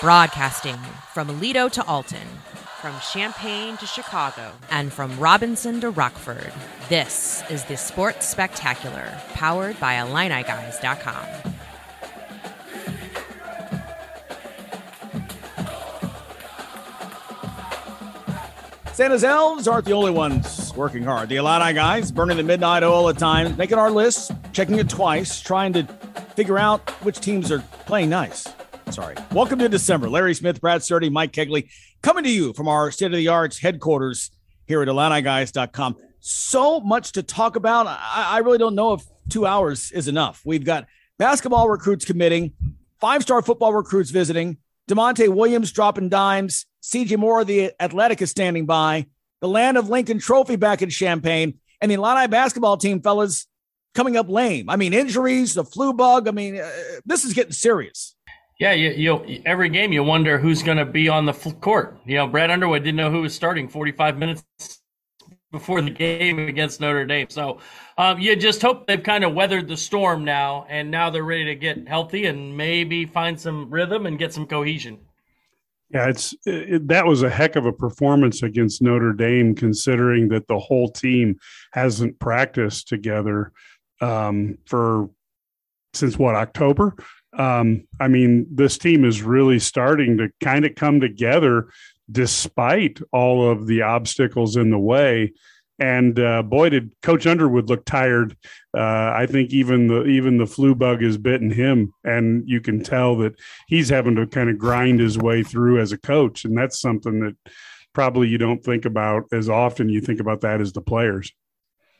Broadcasting from Lido to Alton, from Champaign to Chicago, and from Robinson to Rockford. This is the Sports Spectacular, powered by IlliniGuys.com. Santa's elves aren't the only ones working hard. The Illini guys burning the midnight oil at times, making our lists, checking it twice, trying to figure out which teams are playing nice. Sorry. Welcome to December. Larry Smith, Brad Sturdy, Mike Kegley, coming to you from our state of the arts headquarters here at IlliniGuys.com. So much to talk about. I, I really don't know if two hours is enough. We've got basketball recruits committing, five star football recruits visiting, Da'Monte Williams dropping dimes, CJ Moore, the athletic, is standing by, the land of Lincoln Trophy back in Champaign, and the Illini basketball team, fellas, coming up lame. I mean, injuries, the flu bug. I mean, uh, this is getting serious. Yeah, you, you every game you wonder who's going to be on the court. You know, Brad Underwood didn't know who was starting 45 minutes before the game against Notre Dame. So um, you just hope they've kind of weathered the storm now, and now they're ready to get healthy and maybe find some rhythm and get some cohesion. Yeah, it's it, that was a heck of a performance against Notre Dame, considering that the whole team hasn't practiced together um, for since what October. Um, I mean, this team is really starting to kind of come together despite all of the obstacles in the way. And uh, boy, did Coach Underwood look tired. Uh, I think even the even the flu bug has bitten him, and you can tell that he's having to kind of grind his way through as a coach, and that's something that probably you don't think about as often. You think about that as the players.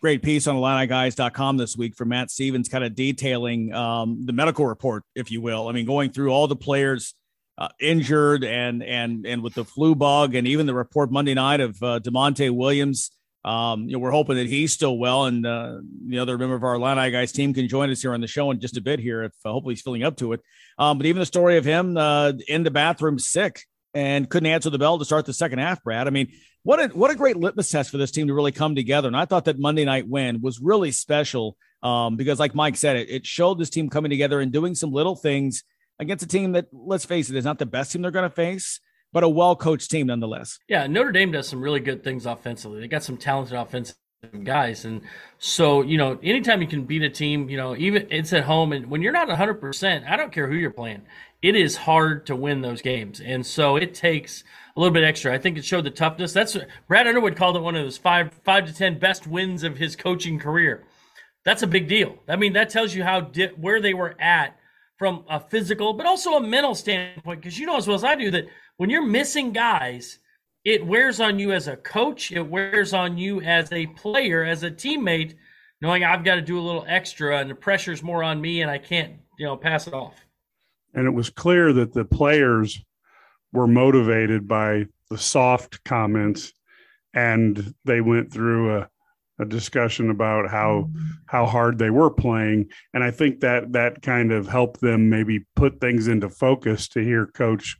Great piece on IlliniGuys.com this week from Matt Stevens, kind of detailing um, the medical report, if you will. I mean, going through all the players uh, injured and and and with the flu bug, and even the report Monday night of uh, Da'Monte Williams um, you know, we're hoping that he's still well, and uh, the other member of our Illini guys team can join us here on the show in just a bit here, if uh, hopefully he's feeling up to it. Um, but even the story of him uh, in the bathroom sick and couldn't answer the bell to start the second half, Brad. I mean, what a what a great litmus test for this team to really come together. And I thought that Monday night win was really special um, because, like Mike said, it, it showed this team coming together and doing some little things against a team that, let's face it, is not the best team they're going to face but a well coached team nonetheless. Yeah, Notre Dame does some really good things offensively. They got some talented offensive guys, and so you know, anytime you can beat a team, you know, even it's at home, and when you're not 100, percent I don't care who you're playing, it is hard to win those games, and so it takes a little bit extra. I think it showed the toughness. That's Brad Underwood called it one of those five five to ten best wins of his coaching career. That's a big deal. I mean, that tells you how di- where they were at from a physical, but also a mental standpoint. Because you know as well as I do that when you're missing guys, it wears on you as a coach, it wears on you as a player, as a teammate, knowing I've got to do a little extra and the pressure's more on me and I can't, you know, pass it off. And it was clear that the players were motivated by the soft comments and they went through a, a discussion about how how hard they were playing and i think that that kind of helped them maybe put things into focus to hear coach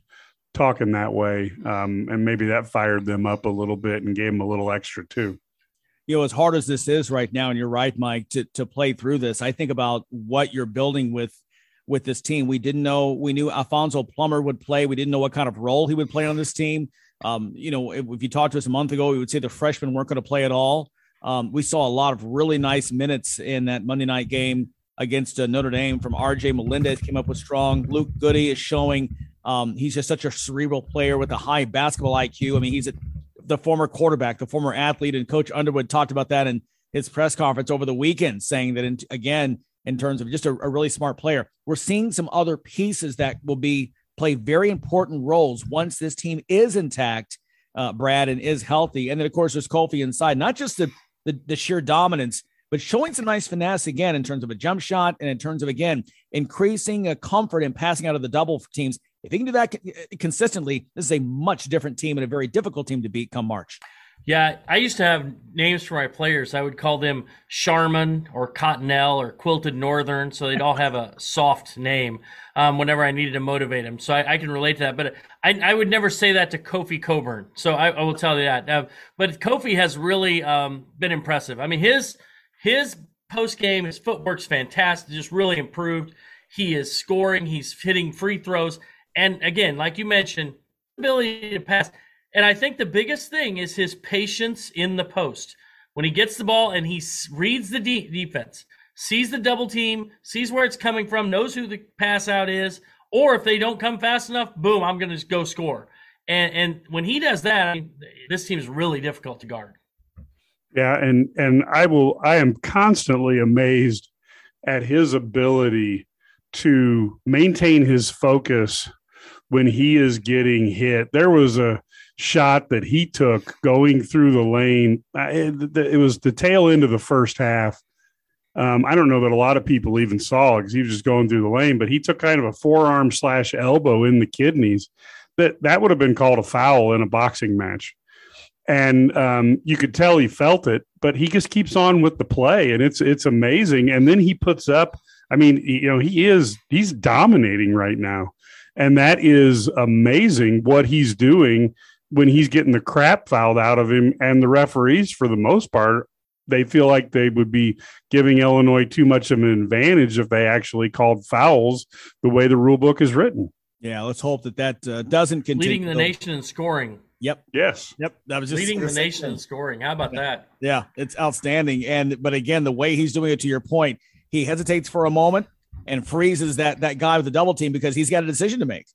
talking that way. Um, and maybe that fired them up a little bit and gave them a little extra too. You know, as hard as this is right now, and you're right, Mike, to, to play through this, I think about what you're building with with this team. We didn't know we knew Alfonso Plummer would play. We didn't know what kind of role he would play on this team. Um, you know, if, if, you talked to us a month ago, we would say the freshmen weren't going to play at all. Um, we saw a lot of really nice minutes in that Monday night game against uh, Notre Dame from RJ Melendez came up with strong. Luke Goody is showing um, he's just such a cerebral player with a high basketball IQ. I mean, he's a, the former quarterback, the former athlete, and Coach Underwood talked about that in his press conference over the weekend, saying that in, again, in terms of just a, a really smart player, we're seeing some other pieces that will be play very important roles once this team is intact, uh, Brad, and is healthy. And then of course there's Kofi inside, not just the, the the sheer dominance but showing some nice finesse again in terms of a jump shot and in terms of again increasing a comfort in passing out of the double teams. If he can do that consistently, this is a much different team and a very difficult team to beat come March. Yeah, I used to have names for my players. I would call them Charmin or Cottonelle or Quilted Northern, so they'd all have a soft name um, whenever I needed to motivate them. So I, I can relate to that. But I, I, would never say that to Kofi Cockburn. So I, I will tell you that. Uh, but Kofi has really um, been impressive. I mean, his – his post game, his footwork's fantastic, just really improved. He is scoring, he's hitting free throws, And again, like you mentioned, ability to pass. And I think the biggest thing is his patience in the post. When he gets the ball and he reads the de- defense, sees the double team, sees where it's coming from, knows who the pass out is, or if they don't come fast enough, boom, I'm going to go score. And and when he does that, I mean, this team is really difficult to guard. Yeah, and and I will I am constantly amazed at his ability to maintain his focus when he is getting hit. There was a shot that he took going through the lane. It, was the tail end of the first half. Um, I don't know that a lot of people even saw because he was just going through the lane, but he took kind of a forearm slash elbow in the kidneys. That that would have been called a foul in a boxing match and um, you could tell he felt it, but he just keeps on with the play, and it's it's amazing. And then he puts up. I mean, you know, he is he's dominating right now, and that is amazing what he's doing when he's getting the crap fouled out of him. And the referees, for the most part, they feel like they would be giving Illinois too much of an advantage if they actually called fouls the way the rule book is written. Yeah, let's hope that that uh, doesn't continue. Leading the nation in scoring. Yep. Yes. Yep. That was just leading the nation in scoring. How about that? Yeah, it's outstanding. And but again, the way he's doing it, to your point, he hesitates for a moment and freezes that that guy with the double team because he's got a decision to make.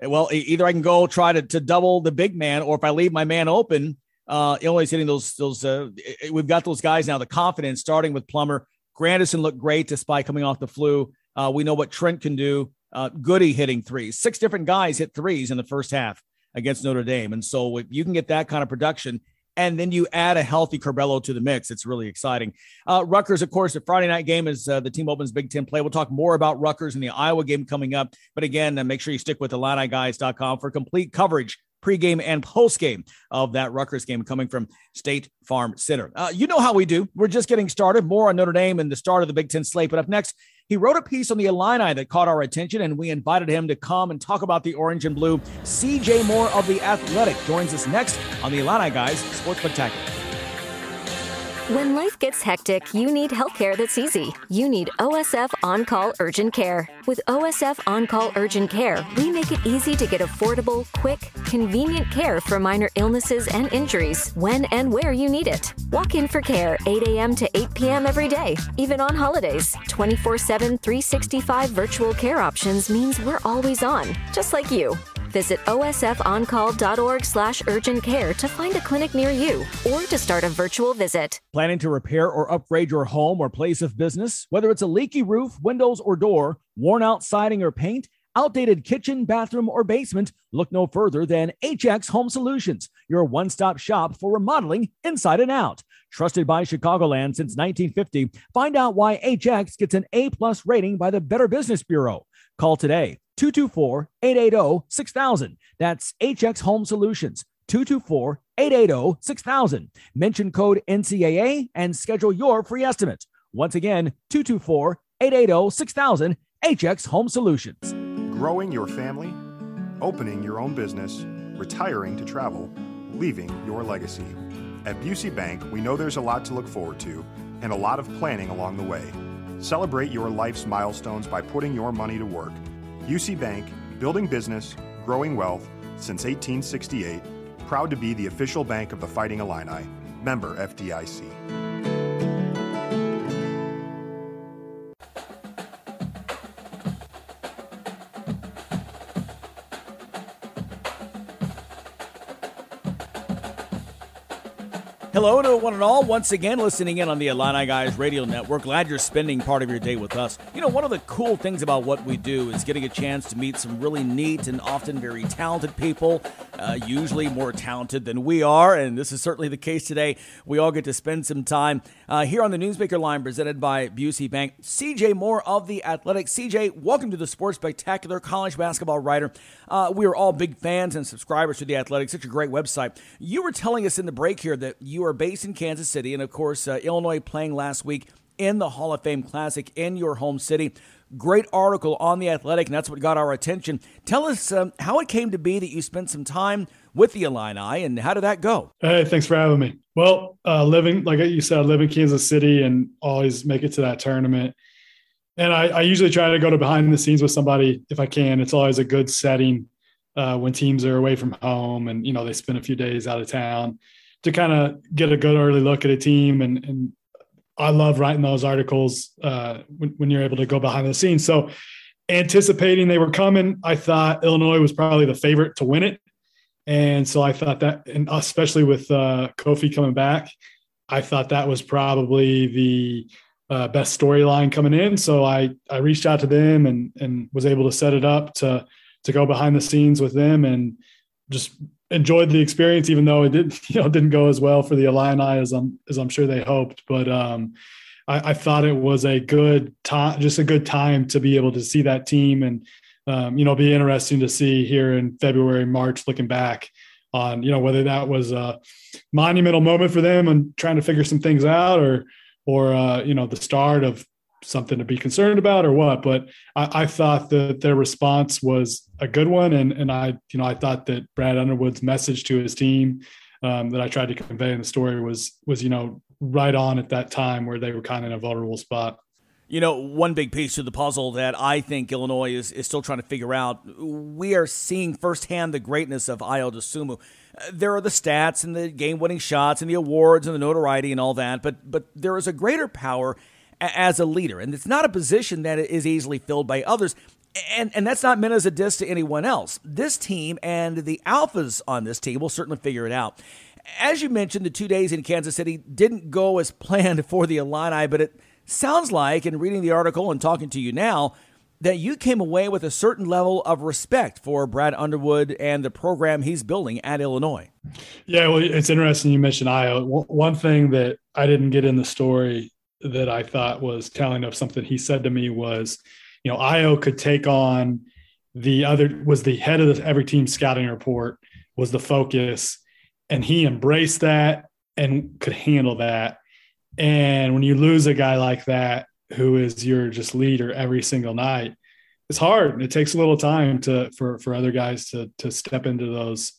Well, either I can go try to, to double the big man, or if I leave my man open, uh, Illinois hitting those those. Uh, we've got those guys now. The confidence, starting with Plummer, Grandison looked great despite coming off the flu. Uh, we know what Trent can do. Uh, Goody hitting threes. Six different guys hit threes in the first half against Notre Dame. And so if you can get that kind of production and then you add a healthy Curbelo to the mix, it's really exciting. Uh, Rutgers, of course, the Friday night game is uh, the team opens Big Ten play. We'll talk more about Rutgers and the Iowa game coming up. But again, uh, make sure you stick with IlliniGuys.com for complete coverage pregame and postgame of that Rutgers game coming from State Farm Center. Uh, you know how we do. We're just getting started. More on Notre Dame and the start of the Big Ten slate. But up next, he wrote a piece on the Illini that caught our attention, and we invited him to come and talk about the orange and blue. CJ Moore of The Athletic joins us next on the Illini Guys Sports Spectacular. When life gets hectic, you need healthcare that's easy. You need OSF On Call Urgent Care. With OSF On Call Urgent Care, we make it easy to get affordable, quick, convenient care for minor illnesses and injuries when and where you need it. Walk in for care 8 a.m. to 8 p.m. every day, even on holidays. 24 7, 365 virtual care options means we're always on, just like you. Visit osfoncall.org slash urgent care to find a clinic near you or to start a virtual visit. Planning to repair or upgrade your home or place of business? Whether it's a leaky roof, windows, or door, worn out siding or paint, outdated kitchen, bathroom, or basement, look no further than HX Home Solutions, your one stop shop for remodeling inside and out. Trusted by Chicagoland since 1950, find out why HX gets an A plus rating by the Better Business Bureau. Call today 224 880 6000. That's HX Home Solutions 224 880 6000. Mention code NCAA and schedule your free estimate. Once again, 224 880 6000. HX Home Solutions. Growing your family, opening your own business, retiring to travel, leaving your legacy. At Busey Bank, we know there's a lot to look forward to and a lot of planning along the way. Celebrate your life's milestones by putting your money to work Busey Bank, building business, growing wealth since 1868, proud to be the official bank of the Fighting Illini, member FDIC. Hello to one and all. Once again, listening in on the Illini Guys Radio Network. Glad you're spending part of your day with us. You know, one of the cool things about what we do is getting a chance to meet some really neat and often very talented people, uh, usually more talented than we are. And this is certainly the case today. We all get to spend some time uh, here on the Newsmaker line presented by Busey Bank. CJ Moore of The Athletic. CJ, welcome to the Sports Spectacular college basketball writer. Uh, we are all big fans and subscribers to The Athletic, such a great website. You were telling us in the break here that you are based in Kansas City, and of course, uh, Illinois playing last week in the Hall of Fame Classic in your home city. Great article on The Athletic, and that's what got our attention. Tell us um, how it came to be that you spent some time with the Illini, and how did that go? Hey, thanks for having me. Well, uh, living, like you said, I live in Kansas City and always make it to that tournament. And I, I, usually try to go to behind the scenes with somebody if I can. It's always a good setting uh, when teams are away from home and you know they spend a few days out of town to kind of get a good early look at a team. And, and I love writing those articles uh, when, when you're able to go behind the scenes. So anticipating they were coming, I thought Illinois was probably the favorite to win it. And so I thought that, and especially with uh, Kofi coming back, I thought that was probably the uh, best storyline coming in. So I I reached out to them and and was able to set it up to to go behind the scenes with them and just enjoyed the experience, even though it did you know didn't go as well for the Illini as I'm as I'm sure they hoped. But um, I, I thought it was a good time, just a good time to be able to see that team and um, you know be interesting to see here in February March looking back on you know whether that was a monumental moment for them and trying to figure some things out or or uh, you know the start of something to be concerned about or what but I, I, thought that their response was a good one. And and i you know i thought that brad underwood's message to his team um, that i tried to convey in the story was was you know right on at that time where they were kind of in a vulnerable spot you know, one big piece to the puzzle that I think Illinois is, is still trying to figure out. We are seeing firsthand the greatness of Ayo Dosunmu. Uh, there are the stats and the game-winning shots and the awards and the notoriety and all that, but but there is a greater power as a leader, and it's not a position that is easily filled by others. And and that's not meant as a diss to anyone else. This team and the alphas on this team will certainly figure it out. As you mentioned, the two days in Kansas City didn't go as planned for the Illini, but it sounds like, in reading the article and talking to you now, that you came away with a certain level of respect for Brad Underwood and the program he's building at Illinois. Yeah, well, it's interesting you mentioned Ayo. One thing that I didn't get in the story that I thought was telling of something he said to me was, you know, Ayo could take on the other was the head of the, every team scouting report was the focus, and he embraced that and could handle that and when you lose a guy like that, who is your just leader every single night, it's hard. It takes a little time to for for other guys to to step into those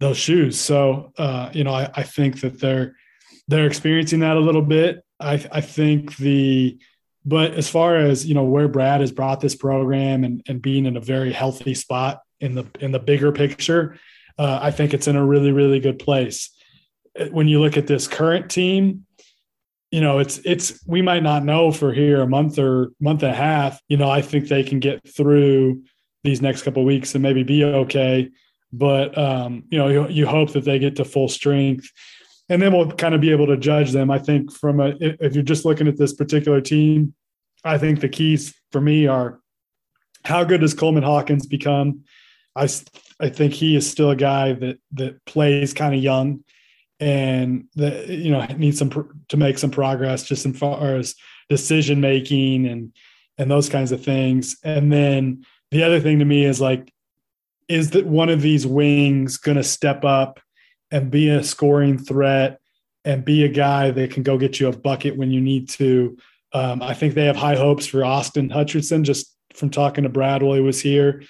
those shoes. So uh, you know, I, I think that they're they're experiencing that a little bit. I, I think the but as far as you know where Brad has brought this program and, and being in a very healthy spot in the in the bigger picture, uh, I think it's in a really really good place. When you look at this current team, you know, it's it's we might not know for here a month or month and a half. You know, I think they can get through these next couple weeks and maybe be okay. But um, you know, you, you hope that they get to full strength, and then we'll kind of be able to judge them. I think from a if you're just looking at this particular team, I think the keys for me are how good does Coleman Hawkins become? I I think he is still a guy that that plays kind of young and that you know needs some to make some progress just as far as decision making and and those kinds of things. And then the other thing to me is like is that one of these wings going to step up and be a scoring threat and be a guy that can go get you a bucket when you need to? Um, i think they have high hopes for austin hutcherson just from talking to brad while he was here.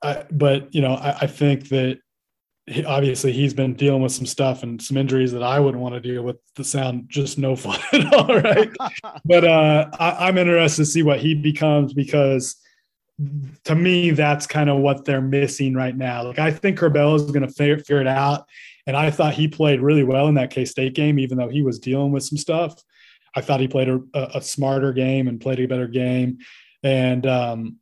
I, but you know I, I think that he, obviously he's been dealing with some stuff and some injuries that I wouldn't want to deal with. The sound just no fun at all, right? but uh, I, I'm interested to see what he becomes because to me that's kind of what they're missing right now. Like I think Curbelo is going to figure it out, and I thought he played really well in that K State game, even though he was dealing with some stuff. I thought he played a, a smarter game and played a better game, and um,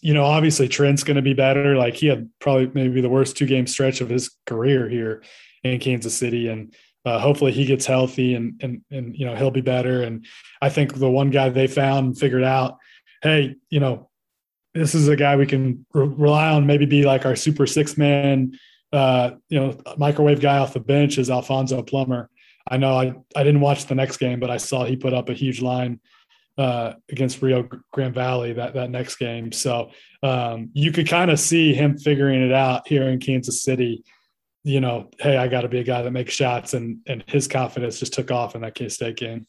you know, obviously Trent's going to be better. Like he had probably maybe the worst two game stretch of his career here in Kansas City, and uh, hopefully he gets healthy and and and you know he'll be better. And I think the one guy they found and figured out, hey, you know, this is a guy we can re- rely on. Maybe be like our super six man, uh, you know, microwave guy off the bench is Alfonso Plummer. I know I I didn't watch the next game, but I saw he put up a huge line uh, against Rio Grande Valley that that next game. So um, you could kind of see him figuring it out here in Kansas City. You know, hey, I got to be a guy that makes shots, and and his confidence just took off in that K State game.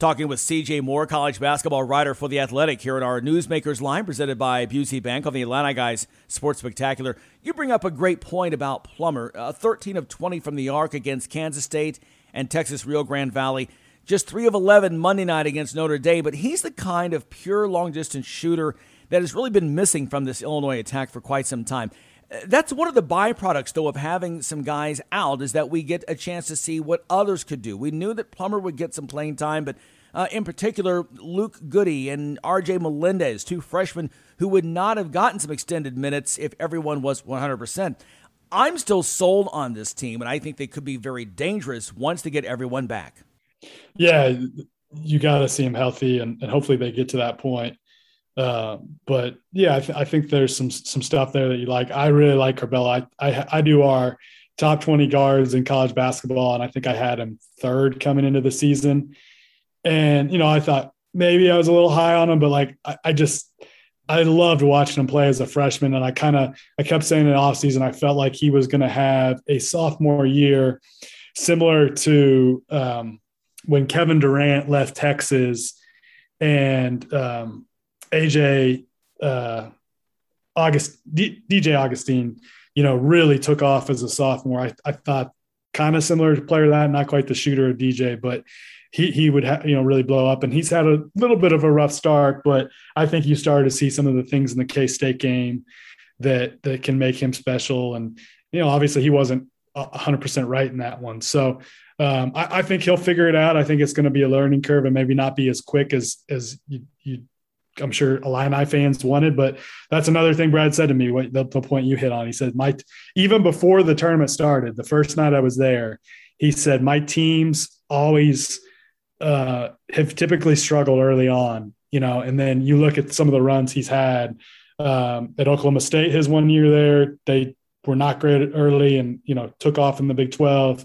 Talking with CJ Moore, college basketball writer for The Athletic, here in our Newsmakers line presented by Busey Bank on the Illini Guys Sports Spectacular. You bring up a great point about Plummer. Uh, 13 of 20 from the arc against Kansas State and Texas Rio Grande Valley just three of 11 Monday night against Notre Dame, but he's the kind of pure long distance shooter that has really been missing from this Illinois attack for quite some time. That's one of the byproducts, though, of having some guys out is that we get a chance to see what others could do. We knew that Plummer would get some playing time, but uh, in particular, Luke Goody and RJ Melendez, two freshmen who would not have gotten some extended minutes if everyone was 100%. I'm still sold on this team, and I think they could be very dangerous once they get everyone back. Yeah, you got to see them healthy, and, and hopefully they get to that point. Uh, but yeah, I, th- I, think there's some some stuff there that you like. I really like Curbelo. I, I, I do our top 20 guards in college basketball, and I think I had him third coming into the season. And you know, I thought maybe I was a little high on him, but like I, I just I loved watching him play as a freshman, and I kind of I kept saying in the offseason I felt like he was going to have a sophomore year similar to um, when Kevin Durant left Texas and um, AJ uh, August D, DJ Augustin, you know, really took off as a sophomore. I, I thought kind of similar to player that, not quite the shooter of DJ, but he he would ha- you know really blow up. And he's had a little bit of a rough start, but I think you started to see some of the things in the K State game that that can make him special. And you know, obviously he wasn't 100% right in that one. So um, I, I, think he'll figure it out. I think it's going to be a learning curve and maybe not be as quick as as you, you I'm sure Illini fans wanted, but that's another thing Brad said to me. What the, the point you hit on, he said, "My even before the tournament started, the first night I was there, he said my teams always uh, have typically struggled early on, you know, and then you look at some of the runs he's had um, at Oklahoma State. His one year there, they were not great early, and you know took off in the Big Twelve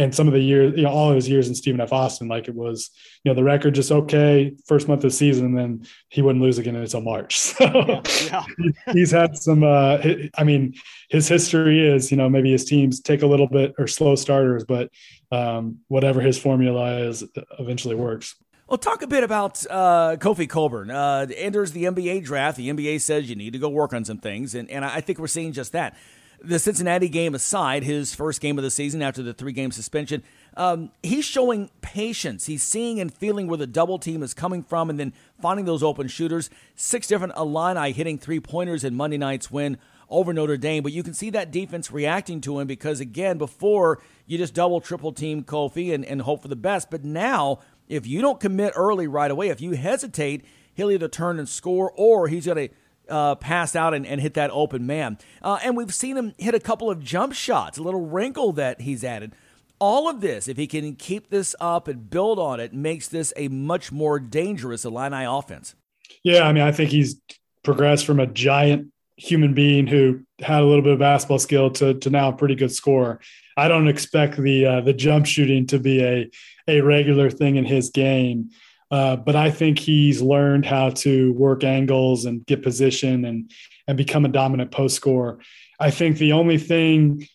and some of the years, you know, all of his years in Stephen F. Austin, like it was, you know, the record just okay first month of the season, and then he wouldn't lose again until March. So yeah, yeah. he's had some. Uh, I mean, his history is, you know, maybe his teams take a little bit or slow starters, but um, whatever his formula is, eventually works. Well, talk a bit about uh, Kofi Cockburn. Uh, enters the NBA draft. The NBA says you need to go work on some things, and, and I think we're seeing just that the Cincinnati game aside, his first game of the season after the three game suspension, um, he's showing patience. He's seeing and feeling where the double team is coming from and then finding those open shooters. Six different Illini hitting three pointers in Monday night's win over Notre Dame. But you can see that defense reacting to him because, again, before you just double, triple team Kofi and, and hope for the best. But now, if you don't commit early right away, if you hesitate, he'll either turn and score or he's going to uh, pass out and, and hit that open man. Uh, and we've seen him hit a couple of jump shots, a little wrinkle that he's added. All of this, if he can keep this up and build on it, makes this a much more dangerous Illini offense. Yeah, I mean, I think he's progressed from a giant human being who had a little bit of basketball skill to, to now a pretty good scorer. I don't expect the uh, the jump shooting to be a a regular thing in his game. Uh, but I think he's learned how to work angles and get position and and become a dominant post scorer. I think the only thing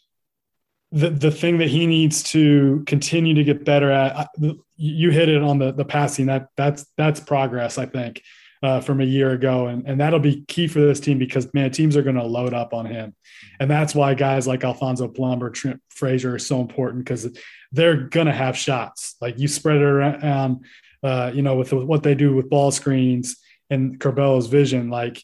the, the thing that he needs to continue to get better at you hit it on the the passing. That that's that's progress I think uh, from a year ago. And and that'll be key for this team because man teams are going to load up on him. And that's why guys like Alfonso Plummer Trent Frazier are so important because they're going to have shots. Like you spread it around uh, you know, with what they do with ball screens and Curbelo's vision, like,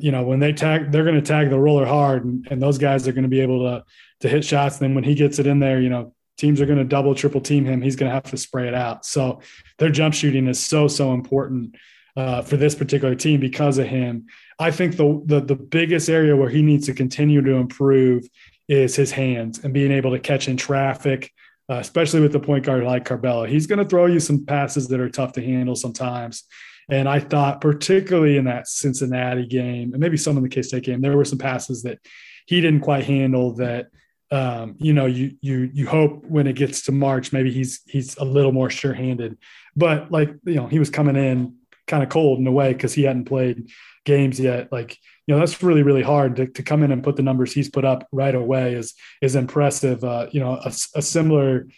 you know, when they tag, they're going to tag the roller hard, and, and those guys are going to be able to to hit shots. Then when he gets it in there, you know, teams are going to double, triple team him. He's going to have to spray it out. So their jump shooting is so so important uh, for this particular team because of him. I think the, the the biggest area where he needs to continue to improve is his hands and being able to catch in traffic, uh, especially with the point guard like Curbelo. He's going to throw you some passes that are tough to handle sometimes. And I thought, particularly in that Cincinnati game, and maybe some in the K State game, there were some passes that he didn't quite handle. That um, you know, you you you hope when it gets to March, maybe he's he's a little more sure handed. But like you know, he was coming in kind of cold in a way because he hadn't played games yet. Like you know that's really really hard to, to come in and put the numbers he's put up right away is is impressive. Uh, you know a, a, similar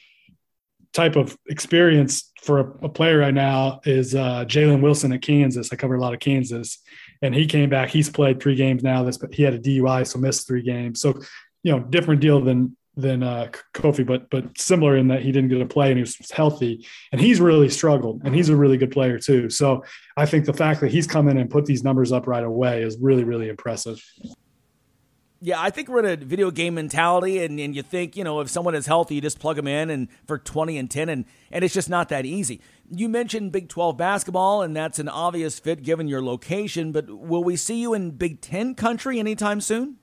type of experience for a, a player right now is uh, jalen wilson at kansas. I cover a lot of kansas and he came back. He's played three games now. This but he had a dui so missed three games. So you know different deal than than uh, Kofi, but but similar in that he didn't get to play and he was healthy, and he's really struggled, and he's a really good player too. So I think the fact that he's come in and put these numbers up right away is really really impressive. Yeah, I think we're in a video game mentality, and, and you think, you know, if someone is healthy, you just plug them in and for 20 and 10, and, and it's just not that easy. You mentioned Big 12 basketball, and that's an obvious fit given your location, but will we see you in Big 10 country anytime soon?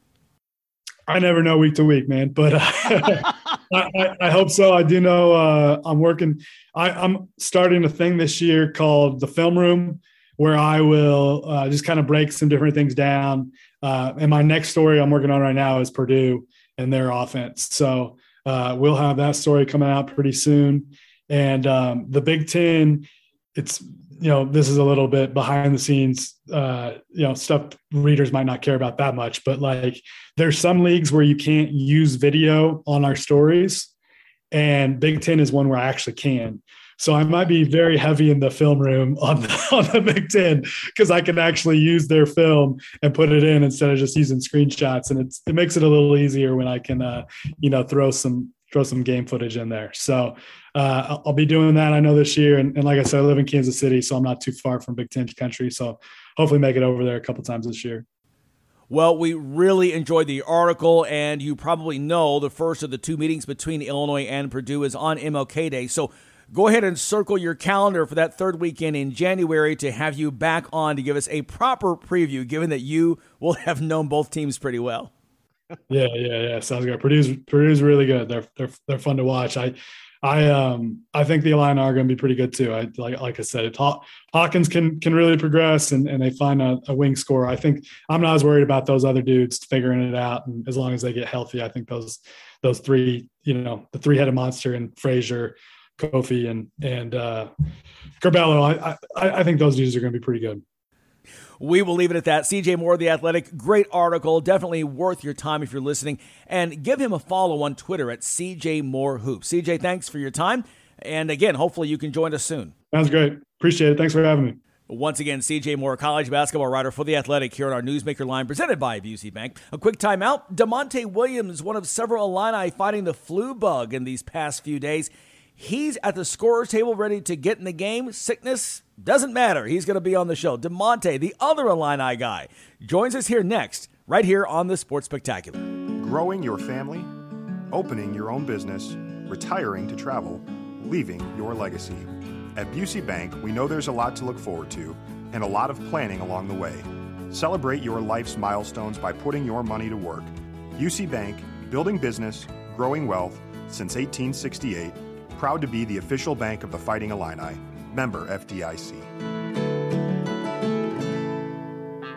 I never know week to week, man, but uh, I, I, hope so. I do know uh, I'm working, I, am starting a thing this year called the Film Room, where I will uh, just kind of break some different things down. Uh, and my next story I'm working on right now is Purdue and their offense. So uh, we'll have that story coming out pretty soon. And um, the Big Ten, it's you know this is a little bit behind the scenes, uh, you know stuff readers might not care about that much, but like there's some leagues where you can't use video on our stories, and Big Ten is one where I actually can. So I might be very heavy in the film room on the, on the Big Ten because I can actually use their film and put it in instead of just using screenshots, and it's it makes it a little easier when I can uh, you know throw some throw some game footage in there. So uh, I'll be doing that. I know this year, and, and like I said, I live in Kansas City, so I'm not too far from Big Ten country. So hopefully make it over there a couple times this year. Well, we really enjoyed the article, and you probably know the first of the two meetings between Illinois and Purdue is on MLK Day. So go ahead and circle your calendar for that third weekend in January to have you back on to give us a proper preview, given that you will have known both teams pretty well. yeah, yeah, yeah. Sounds good. Purdue's Purdue's really good. They're they're they're fun to watch. I I um I think the Illini are going to be pretty good too. I like like I said, Hawkins can can really progress and, and they find a, a, wing scorer. I think I'm not as worried about those other dudes figuring it out. And as long as they get healthy, I think those those three, you know, the three headed monster and Frazier, Kofi, and and uh, Curbelo, I, I I think those dudes are going to be pretty good. We will leave it at that. CJ Moore, The Athletic, great article. Definitely worth your time if you're listening. And give him a follow on Twitter at CJ Moore Hoops. CJ, thanks for your time. And again, hopefully you can join us soon. Sounds great. Appreciate it. Thanks for having me. Once again, CJ Moore, college basketball writer for The Athletic, here on our Newsmaker line presented by Busey Bank. A quick timeout. Da'Monte Williams, one of several Illini fighting the flu bug in these past few days. He's at the scorer's table ready to get in the game. Sickness doesn't matter. He's going to be on the show. Da'Monte, the other Illini guy, joins us here next, right here on the Sports Spectacular. Growing your family, opening your own business, retiring to travel, leaving your legacy. At Busey Bank, we know there's a lot to look forward to and a lot of planning along the way. Celebrate your life's milestones by putting your money to work. Busey Bank, building business, growing wealth since 1868 proud to be the official bank of the Fighting Illini. Member FDIC.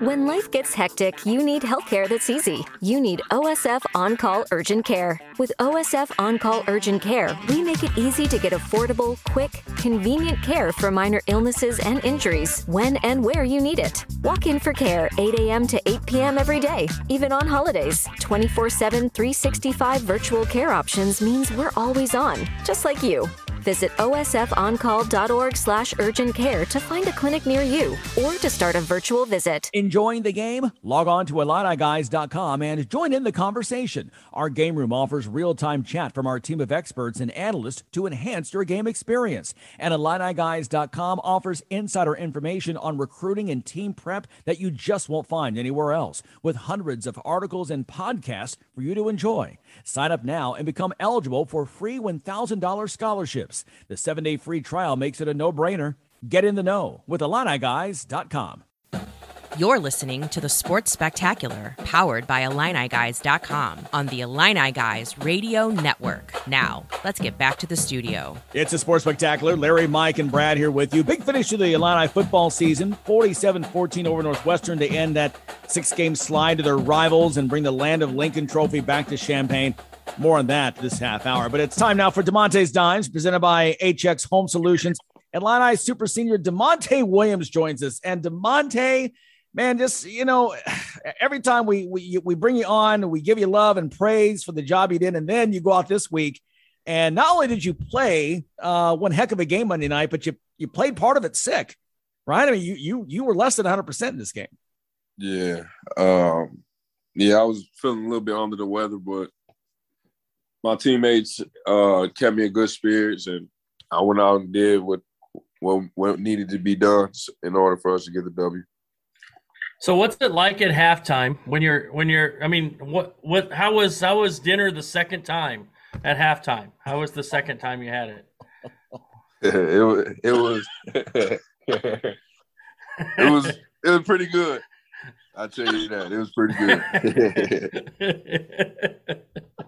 When life gets hectic, you need healthcare that's easy. You need OSF On Call Urgent Care. With OSF On Call Urgent Care, we make it easy to get affordable, quick, convenient care for minor illnesses and injuries when and where you need it. Walk in for care 8 a.m. to 8 p.m. every day, even on holidays. 24 7, 365 virtual care options means we're always on, just like you. Visit osfoncall.org slash urgent care to find a clinic near you or to start a virtual visit. Enjoying the game? Log on to IlliniGuys.com and join in the conversation. Our game room offers real-time chat from our team of experts and analysts to enhance your game experience. And IlliniGuys.com offers insider information on recruiting and team prep that you just won't find anywhere else, with hundreds of articles and podcasts for you to enjoy. Sign up now and become eligible for free $1,000 scholarships. The seven day free trial makes it a no brainer. Get in the know with IlliniGuys.com. You're listening to the Sports Spectacular, powered by IlliniGuys.com on the Illini Guys Radio Network. Now, let's get back to the studio. It's a Sports Spectacular. Larry, Mike, and Brad here with you. Big finish to the Illini football season 47 14 over Northwestern to end that six game slide to their rivals and bring the Land of Lincoln trophy back to Champaign. More on that this half hour. But it's time now for Da'Monte's Dimes, presented by HX Home Solutions. Illini Super Senior Da'Monte Williams joins us. And Da'Monte, man, just you know, every time we we we bring you on, we give you love and praise for the job you did, and then you go out this week, and not only did you play uh, one heck of a game Monday night, but you you played part of it sick, right? I mean, you you you were less than 100 percent in this game. Yeah, um, yeah, I was feeling a little bit under the weather, but my teammates uh, kept me in good spirits, and I went out and did what what, what needed to be done in order for us to get the W. So what's it like at halftime when you're when you're I mean what what how was how was dinner the second time at halftime? How was the second time you had it? it was it was it was it was pretty good. I tell you that it was pretty good.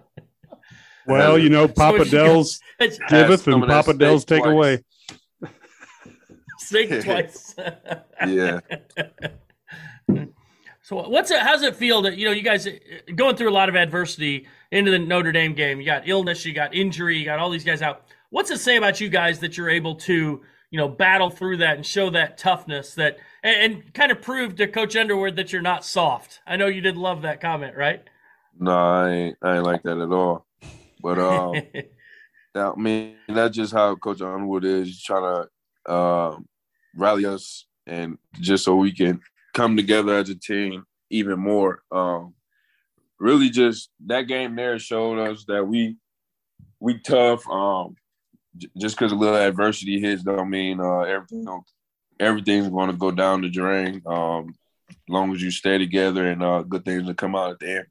well, you know, Papa so Del's giveth and Papa Del's take twice. away. Steak twice. yeah. So what's it? How's it feel that you know you guys uh, going through a lot of adversity into the Notre Dame game? You got illness, you got injury, you got all these guys out. What's it say about you guys that you're able to you know battle through that and show that toughness that and, and kind of prove to Coach Underwood that you're not soft? I know you did love that comment, right? No, I ain't. I ain't like that at all. But um, I mean that's just how Coach Underwood is He's trying to uh, rally us and just so we can come together as a team even more. Um, really, just that game there showed us that we we tough. Um, just because a little adversity hits don't mean uh, everything everything's going to go down the drain. Um, as long as you stay together and uh, good things will come out at the end.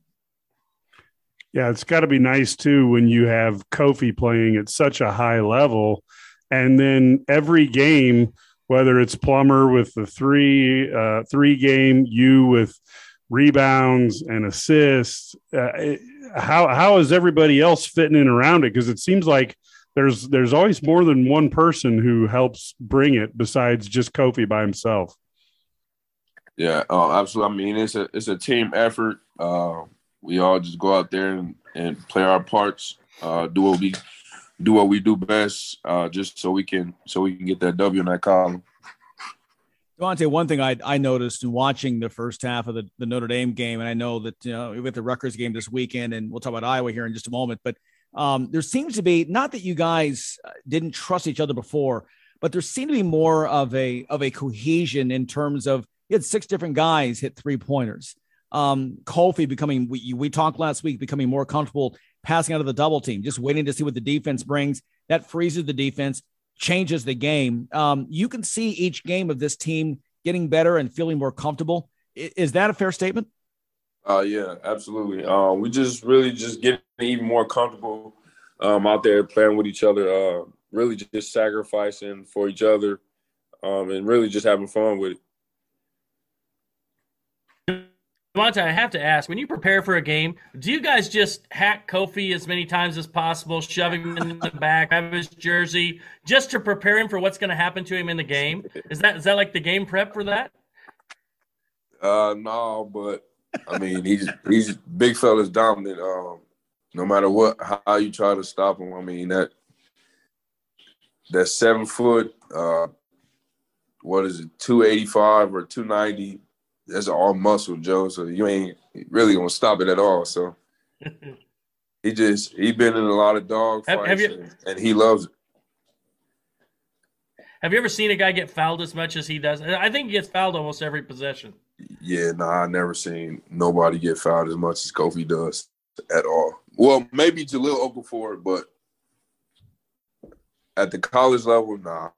Yeah, it's got to be nice too when you have Kofi playing at such a high level, and then every game, whether it's Plummer with the three uh, three game, you with rebounds and assists. Uh, how how is everybody else fitting in around it? Because it seems like there's there's always more than one person who helps bring it besides just Kofi by himself. Yeah, oh, absolutely. I mean, it's a it's a team effort. Uh, we all just go out there and, and play our parts, uh, do what we do what we do best, uh, just so we can so we can get that W in that column. Devontae, one thing I, I noticed in watching the first half of the, the Notre Dame game, and I know that you know with the Rutgers game this weekend, and we'll talk about Iowa here in just a moment, but um, there seems to be not that you guys uh, didn't trust each other before, but there seemed to be more of a of a cohesion in terms of you had six different guys hit three pointers. Um, Kofi becoming we, we talked last week becoming more comfortable passing out of the double team, just waiting to see what the defense brings. That freezes the defense, changes the game. Um, you can see each game of this team getting better and feeling more comfortable. Is that a fair statement? Uh, yeah, absolutely. Uh, we just really just getting even more comfortable um, out there playing with each other. Uh, really just sacrificing for each other, um, and really just having fun with it. Monta, I have to ask: when you prepare for a game, do you guys just hack Kofi as many times as possible, shoving him in the back, have his jersey, just to prepare him for what's going to happen to him in the game? Is that is that like the game prep for that? Uh, no, but I mean, he's he's big fella's dominant. Um, no matter what, how you try to stop him. I mean that that seven foot, uh, what is it, two eighty five or two ninety? That's all muscle, Joe. So you ain't really gonna stop it at all. So he just he been in a lot of dog fights, have, have you, and, and he loves it. Have you ever seen a guy get fouled as much as he does? I think he gets fouled almost every possession. Yeah, no, nah, I never seen nobody get fouled as much as Kofi does at all. Well, maybe Jahlil Okafor, but at the college level, nah.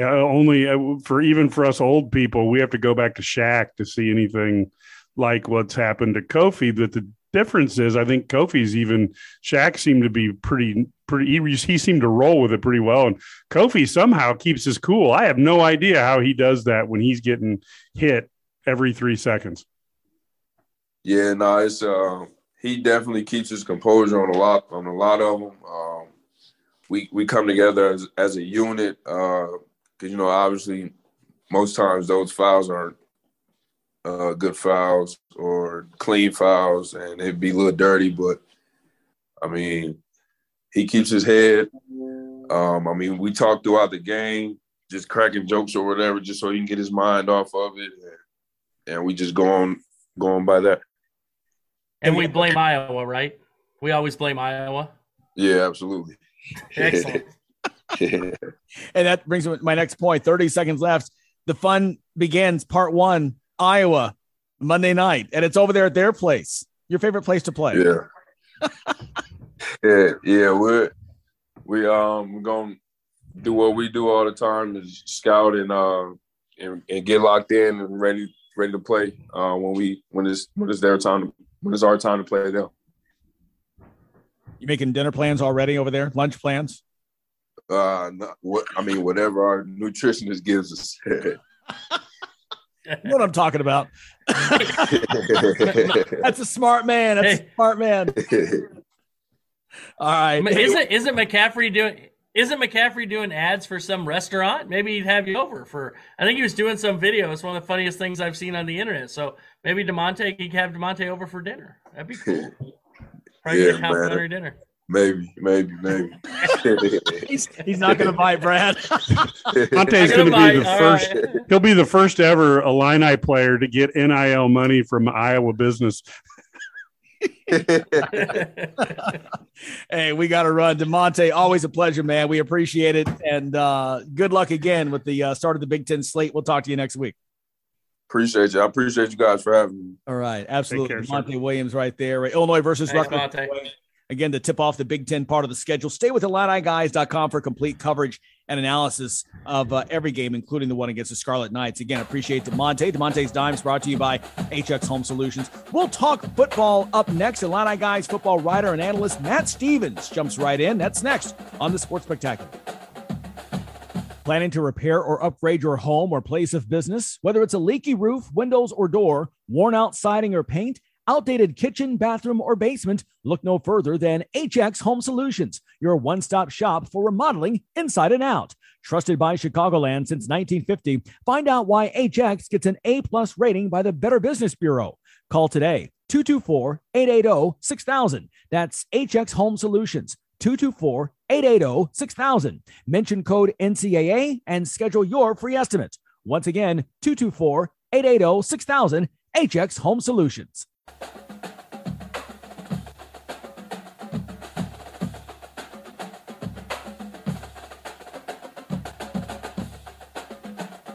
Yeah, only uh, for even for us old people, we have to go back to Shaq to see anything like what's happened to Kofi. But the difference is, I think Kofi's even Shaq seemed to be pretty pretty. He, he seemed to roll with it pretty well, and Kofi somehow keeps his cool. I have no idea how he does that when he's getting hit every three seconds. Yeah, no, it's uh, he definitely keeps his composure on a lot on a lot of them. Um, we we come together as as a unit because you know obviously most times those fouls aren't uh, good fouls or clean fouls, and it'd be a little dirty. But I mean, he keeps his head. Um, I mean, we talk throughout the game, just cracking jokes or whatever, just so he can get his mind off of it, and, and we just go on going by that. And we blame Iowa, right? We always blame Iowa. Yeah, absolutely. Excellent. Yeah. And that brings me to my next point. 30 seconds left. The fun begins part one, Iowa, Monday night. And it's over there at their place. Your favorite place to play. Yeah. yeah, yeah, we're we um we're gonna do what we do all the time is scout and uh and, and get locked in and ready ready to play uh when we when it's when it's their time to, when it's our time to play them. You making dinner plans already over there? Lunch plans? Uh, not, what I mean, whatever our nutritionist gives us. what I'm talking about. That's a smart man. That's hey. a smart man. All right. Isn't isn't McCaffrey doing isn't McCaffrey doing ads for some restaurant? Maybe he'd have you over for. I think he was doing some video. It's one of the funniest things I've seen on the internet. So maybe Da'Monte, he could have Da'Monte over for dinner. That'd be cool. Probably yeah, complimentary dinner. Maybe, maybe, maybe. he's, he's not going to buy Brad. Monte's going to be the first. Right. He'll be the first ever Illini player to get NIL money from Iowa business. hey, we got to run. Da'Monte, always a pleasure, man. We appreciate it. And uh, good luck again with the uh, start of the Big Ten slate. We'll talk to you next week. Appreciate you. I appreciate you guys for having me. All right. Absolutely. Monte Williams right there. Illinois versus Rutgers. Again, to tip off the Big Ten part of the schedule, stay with IlliniGuys.com for complete coverage and analysis of uh, every game, including the one against the Scarlet Knights. Again, appreciate Da'Monte. Da'Monte's Dimes brought to you by HX Home Solutions. We'll talk football up next. Illini Guys football writer and analyst Matt Stevens jumps right in. That's next on the Sports Spectacular. Planning to repair or upgrade your home or place of business? Whether it's a leaky roof, windows, or door, worn out siding or paint, outdated kitchen, bathroom, or basement, look no further than HX Home Solutions, your one stop shop for remodeling inside and out. Trusted by Chicagoland since 1950, find out why HX gets an A plus rating by the Better Business Bureau. Call today 224 880 6000. That's HX Home Solutions 224 880 6000. Mention code NCAA and schedule your free estimate. Once again, 224 880 6000. HX Home Solutions.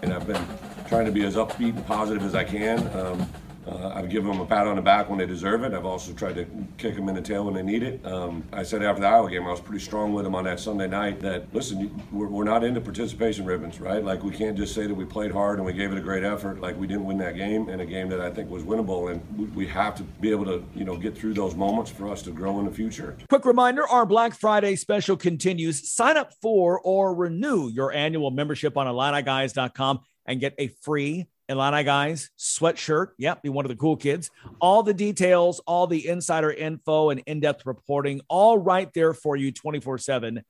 And I've been trying to be as upbeat and positive as I can. Um, uh, I've given them a pat on the back when they deserve it. I've also tried to kick them in the tail when they need it. Um, I said after the Iowa game, I was pretty strong with them on that Sunday night that, listen, we're, we're not into participation ribbons, right? Like, we can't just say that we played hard and we gave it a great effort. Like, we didn't win that game in a game that I think was winnable. And we, we have to be able to, you know, get through those moments for us to grow in the future. Quick reminder our Black Friday special continues. Sign up for or renew your annual membership on IlliniGuys.com and get a free Illini guys, sweatshirt. Yep, be one of the cool kids. All the details, all the insider info and in depth reporting, all right there for you 24 7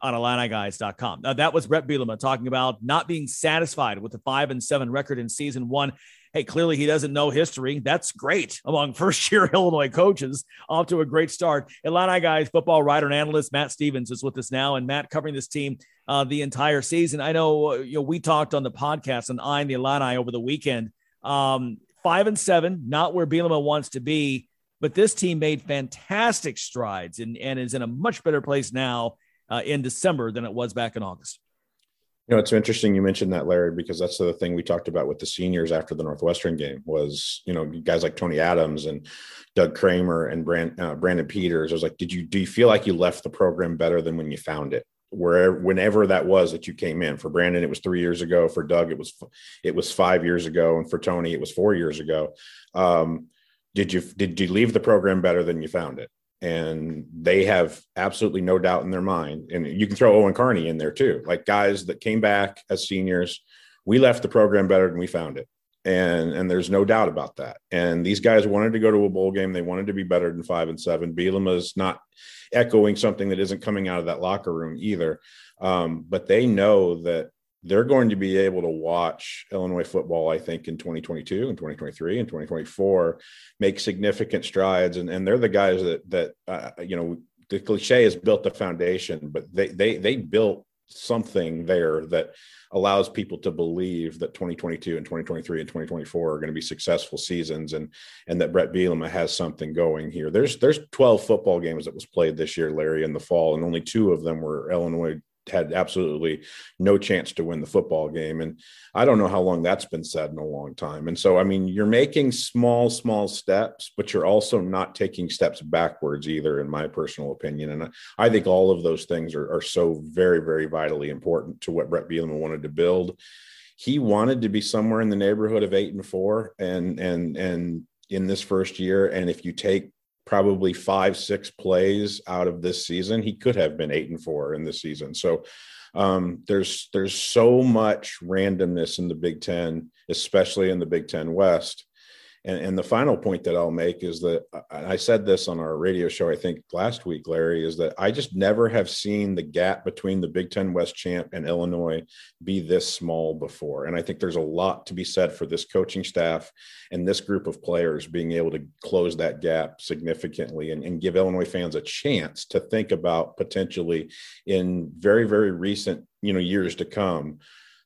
on IlliniGuys.com. Now, that was Brett Bielema talking about not being satisfied with the 5 and 7 record in season one. Hey, clearly he doesn't know history. That's great among first year Illinois coaches. Off to a great start. Illini Guys football writer and analyst Matt Stevens is with us now. And Matt covering this team uh, the entire season. I know, uh, you know, we talked on the podcast on and the Illini over the weekend. Um, five and seven, not where Bielema wants to be, but this team made fantastic strides and, and is in a much better place now uh, in December than it was back in August. You know, it's interesting you mentioned that, Larry, because that's the thing we talked about with the seniors after the Northwestern game was, you know, guys like Tony Adams and Doug Kramer and Brand, uh, Brandon Peters. I was like, did you do you feel like you left the program better than when you found it? wherever whenever that was that you came in. For brandon it was three years ago. For doug it was it was five years ago. And for tony it was four years ago. Um, did you did you leave the program better than you found it and they have absolutely no doubt in their mind and you can throw owen carney in there too like guys that came back as seniors we left the program better than we found it and and there's no doubt about that. And these guys wanted to go to a bowl game. They wanted to be better than five and seven. Bielema's not echoing something that isn't coming out of that locker room either. Um, but they know that they're going to be able to watch Illinois football, I think, in 2022 and 2023 and 2024 make significant strides. And, and they're the guys that that uh, you know the cliche has built the foundation, but they they they built something there that allows people to believe that 2022 and 2023 and 2024 are going to be successful seasons and and that Brett Bielema has something going here. There's there's 12 football games that was played this year, Larry, in the fall, and only two of them were Illinois had absolutely no chance to win the football game. And I don't know how long that's been said in a long time. And so, I mean, you're making small, small steps, but you're also not taking steps backwards either, in my personal opinion. And I think all of those things are, are so very, very vitally important to what Brett Bielema wanted to build. He wanted to be somewhere in the neighborhood of eight and four, and and and in this first year. And if you take probably five, six plays out of this season, he could have been eight and four in this season. So um, there's there's so much randomness in the Big Ten, especially in the Big Ten West, and, and the final point that I'll make is that uh, I said this on our radio show, I think last week, Larry, is that I just never have seen the gap between the Big Ten West champ and Illinois be this small before. And I think there's a lot to be said for this coaching staff and this group of players being able to close that gap significantly and, and give Illinois fans a chance to think about potentially in very, very recent you know years to come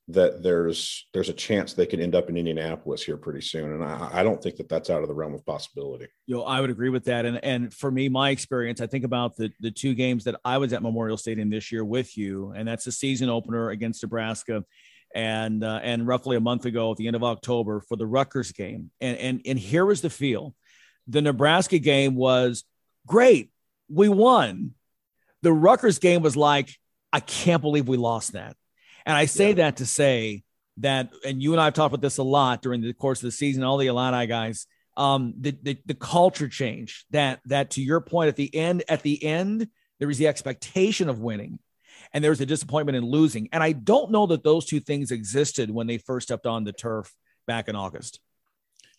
that there's there's a chance they could end up in Indianapolis here pretty soon, and I, I, don't think that that's out of the realm of possibility. You know, I would agree with that, and and for me, my experience, I think about the the two games that I was at Memorial Stadium this year with you, and that's the season opener against Nebraska, and uh, and roughly a month ago at the end of October for the Rutgers game, and and and here was the feel, the Nebraska game was great, we won, the Rutgers game was like I can't believe we lost that and I say yeah. that to say that, and you and I have talked about this a lot during the course of the season, all the Illini guys, um, the, the, the culture change that, that to your point at the end, at the end, there was the expectation of winning and there was a disappointment in losing. And I don't know that those two things existed when they first stepped on the turf back in August.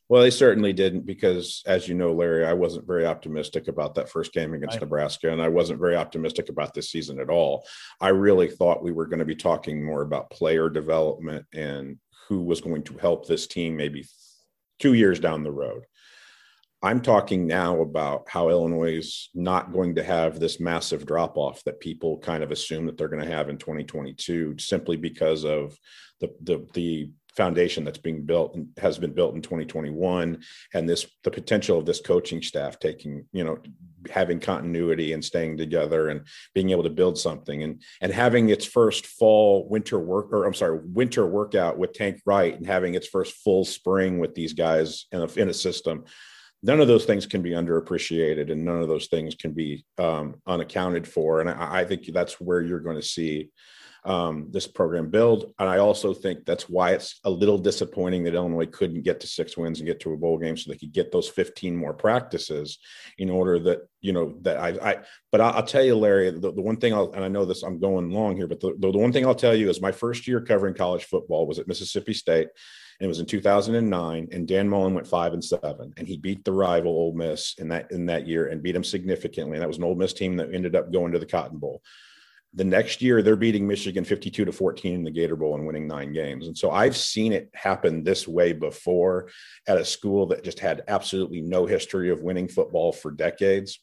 Well, they certainly didn't because, as you know, Larry, I wasn't very optimistic about that first game against Nebraska, and I wasn't very optimistic about this season at all. I really thought we were going to be talking more about player development and who was going to help this team maybe two years down the road. I'm talking now about how Illinois is not going to have this massive drop off that people kind of assume that they're going to have in 2022 simply because of the the the foundation that's being built and has been built in 2021 and this the potential of this coaching staff taking you know having continuity and staying together and being able to build something and and having its first fall winter work or I'm sorry winter workout with Tank Wright and having its first full spring with these guys in a, in a system none of those things can be underappreciated and none of those things can be um, unaccounted for. And I, I think that's where you're going to see um, this program build. And I also think that's why it's a little disappointing that Illinois couldn't get to six wins and get to a bowl game so they could get those 15 more practices in order that, you know, that I, I but I'll, I'll tell you, Larry, the, the, one thing I'll, and I know this, I'm going long here, but the, the, the one thing I'll tell you is my first year covering college football was at Mississippi State. And it was in 2009, and Dan Mullen went five and seven, and he beat the rival Ole Miss in that in that year and beat them significantly. And that was an Ole Miss team that ended up going to the Cotton Bowl the next year they're beating Michigan 52 to 14 in the Gator Bowl and winning nine games. And so I've seen it happen this way before at a school that just had absolutely no history of winning football for decades.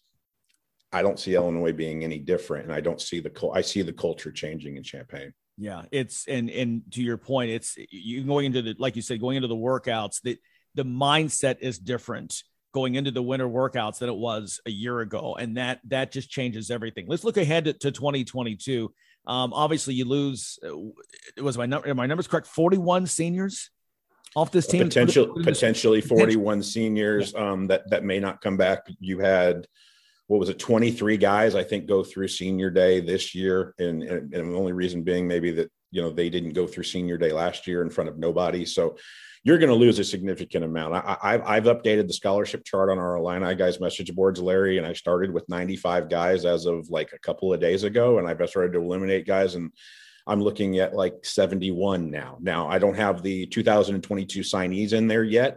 I don't see Illinois being any different, and I don't see the I see the culture changing in Champaign. Yeah, it's and and to your point, it's you going into the like you said, going into the workouts. That the mindset is different going into the winter workouts than it was a year ago, and that that just changes everything. Let's look ahead to, to 2022. Um, obviously, you lose. Uh, it was my number. My numbers correct? 41 seniors off this team. Potential, potentially 41 seniors um, that that may not come back. You had what was it 23 guys i think go through senior day this year and, and, and the only reason being maybe that you know they didn't go through senior day last year in front of nobody so you're going to lose a significant amount. I, have updated the scholarship chart on our Illini guys message boards, Larry, and I started with 95 guys as of like a couple of days ago, and I've started to eliminate guys, and I'm looking at like 71 now. Now I don't have the 2022 signees in there yet,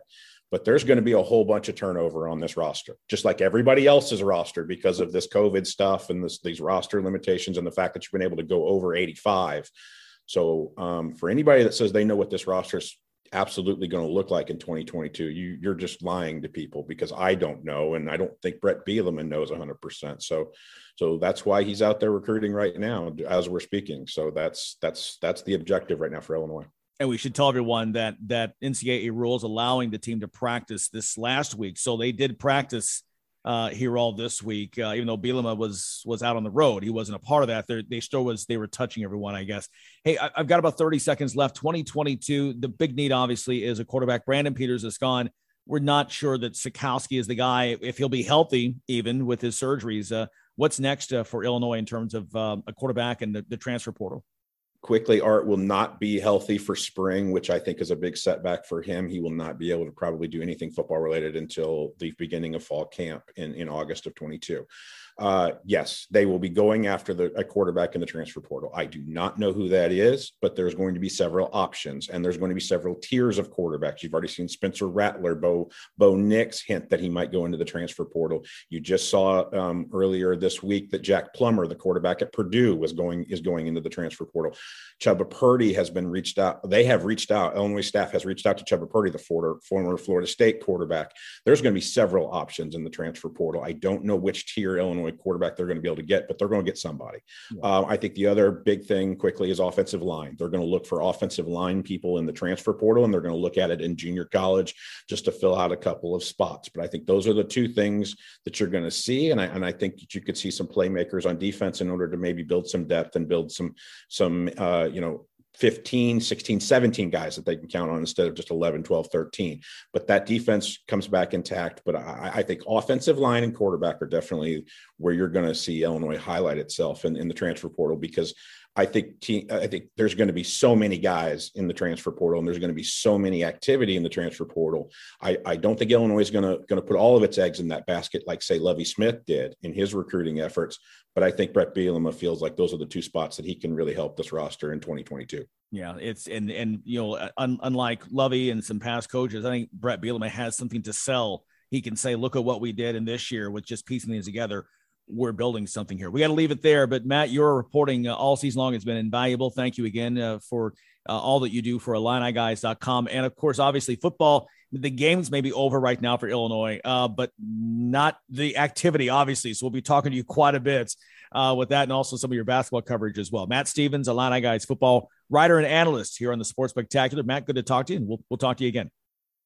but there's going to be a whole bunch of turnover on this roster, just like everybody else's roster because of this COVID stuff and this, these roster limitations and the fact that you've been able to go over 85. So um, for anybody that says they know what this roster is absolutely going to look like in 2022 you you're just lying to people because i don't know and i don't think Brett bielema knows 100% so so that's why he's out there recruiting right now as we're speaking. So that's that's that's the objective right now for illinois. And we should tell everyone that that ncaa rules allowing the team to practice this last week. So they did practice uh, here all this week. Uh, even though Bielema was was out on the road, he wasn't a part of that. They're, they still was they were touching everyone, I guess. Hey, I, have got about 30 seconds left. 2022. The big need obviously is a quarterback. Brandon Peters is gone. We're not sure that Sitkowski is the guy if he'll be healthy, even with his surgeries. Uh, what's next uh, for Illinois in terms of uh, a quarterback and the, the transfer portal? Quickly art will not be healthy for spring which i think is a big setback for him. He will not be able to probably do anything football related until the beginning of fall camp in, in august of 22 uh, yes, they will be going after the a quarterback in the transfer portal. I do not know who that is, but there's going to be several options, and there's going to be several tiers of quarterbacks. You've already seen Spencer Rattler, Bo Bo Nix hint that he might go into the transfer portal. You just saw um, earlier this week that Jack Plummer, the quarterback at Purdue, was going is going into the transfer portal. Chubba Purdy has been reached out. They have reached out. Illinois staff has reached out to Chubba Purdy, the former, former Florida State quarterback. There's going to be several options in the transfer portal. I don't know which tier Illinois Illinois quarterback they're going to be able to get, but they're going to get somebody. Yeah. Uh, I think the other big thing quickly is offensive line. They're going to look for offensive line people in the transfer portal, and they're going to look at it in junior college just to fill out a couple of spots. But I think those are the two things that you're going to see, and I and I think that you could see some playmakers on defense in order to maybe build some depth and build some some uh, you know 15, 16, 17 guys that they can count on instead of just 11, 12, 13. But that defense comes back intact. But I, I think offensive line and quarterback are definitely where you're going to see Illinois highlight itself in, in the transfer portal because I think team, I think there's going to be so many guys in the transfer portal, and there's going to be so many activity in the transfer portal. I, I don't think Illinois is going to going to put all of its eggs in that basket like say Lovie Smith did in his recruiting efforts. But I think Brett Bielema feels like those are the two spots that he can really help this roster in 2022. Yeah, it's and and you know, uh, un, unlike Lovie and some past coaches, I think Brett Bielema has something to sell. He can say, "Look at what we did in this year with just piecing things together." We're building something here. We got to leave it there. But Matt, your reporting uh, all season long has been invaluable. Thank you again uh, for uh, all that you do for IlliniGuys.com. And of course, obviously, football, the games may be over right now for Illinois, uh, but not the activity, obviously. So we'll be talking to you quite a bit uh, with that and also some of your basketball coverage as well. Matt Stevens, Illini Guys football writer and analyst here on the Sports Spectacular. Matt, good to talk to you, and we'll, we'll talk to you again.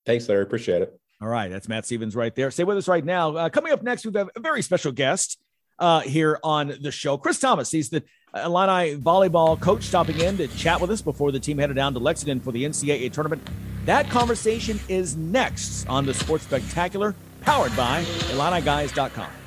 Thanks, Larry. Appreciate it. All right, that's Matt Stevens right there. Stay with us right now. Uh, coming up next, we have a very special guest uh, here on the show. Chris Tamas, he's the Illini volleyball coach, stopping in to chat with us before the team headed down to Lexington for the NCAA tournament. That conversation is next on the Sports Spectacular, powered by IlliniGuys.com.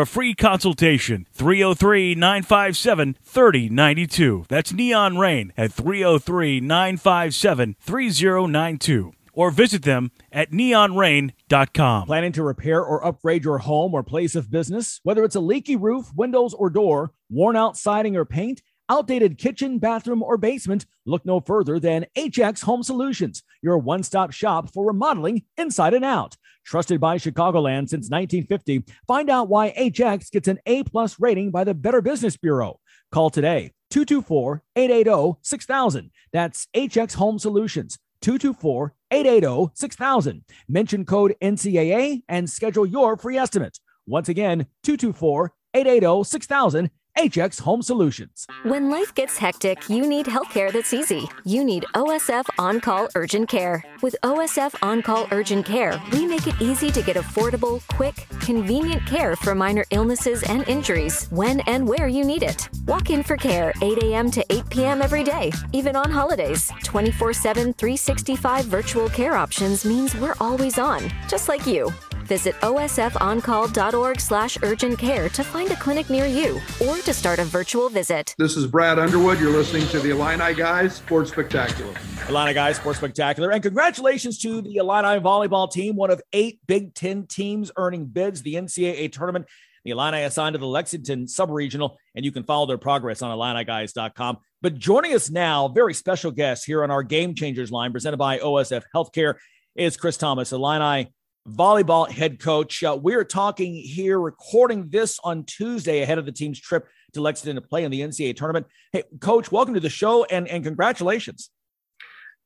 a free consultation. 303 957 3092. That's Neon Rain at 303 957 3092 or visit them at neonrain.com. Planning to repair or upgrade your home or place of business? Whether it's a leaky roof, windows, or door, worn out siding or paint, outdated kitchen, bathroom, or basement, look no further than HX Home Solutions, your one stop shop for remodeling inside and out. Trusted by Chicagoland since 1950, find out why HX gets an A plus rating by the Better Business Bureau. Call today 224 880 6000. That's HX Home Solutions. 224 880 6000. Mention code NCAA and schedule your free estimate. Once again, 224 880 6000 HX Home Solutions. When life gets hectic, you need healthcare that's easy. You need OSF On Call Urgent Care. With OSF On Call Urgent Care, we make it easy to get affordable, quick, convenient care for minor illnesses and injuries when and where you need it. Walk in for care 8 a.m. to 8 p.m. every day, even on holidays. 24 7, 365 virtual care options means we're always on, just like you. Visit osfoncall.org slash urgent care to find a clinic near you or to start a virtual visit. This is Brad Underwood. You're listening to the Illini Guys Sports Spectacular. Illini Guys Sports Spectacular. And congratulations to the Illini volleyball team, one of eight Big Ten teams earning bids, the NCAA tournament. The Illini assigned to the Lexington sub-regional, and you can follow their progress on IlliniGuys.com. But joining us now, very special guest here on our Game Changers line, presented by OSF Healthcare, is Chris Tamas, Illini volleyball head coach. Uh, we're talking here, recording this on Tuesday ahead of the team's trip to Lexington to play in the NCAA tournament. Hey, coach, welcome to the show and, and congratulations.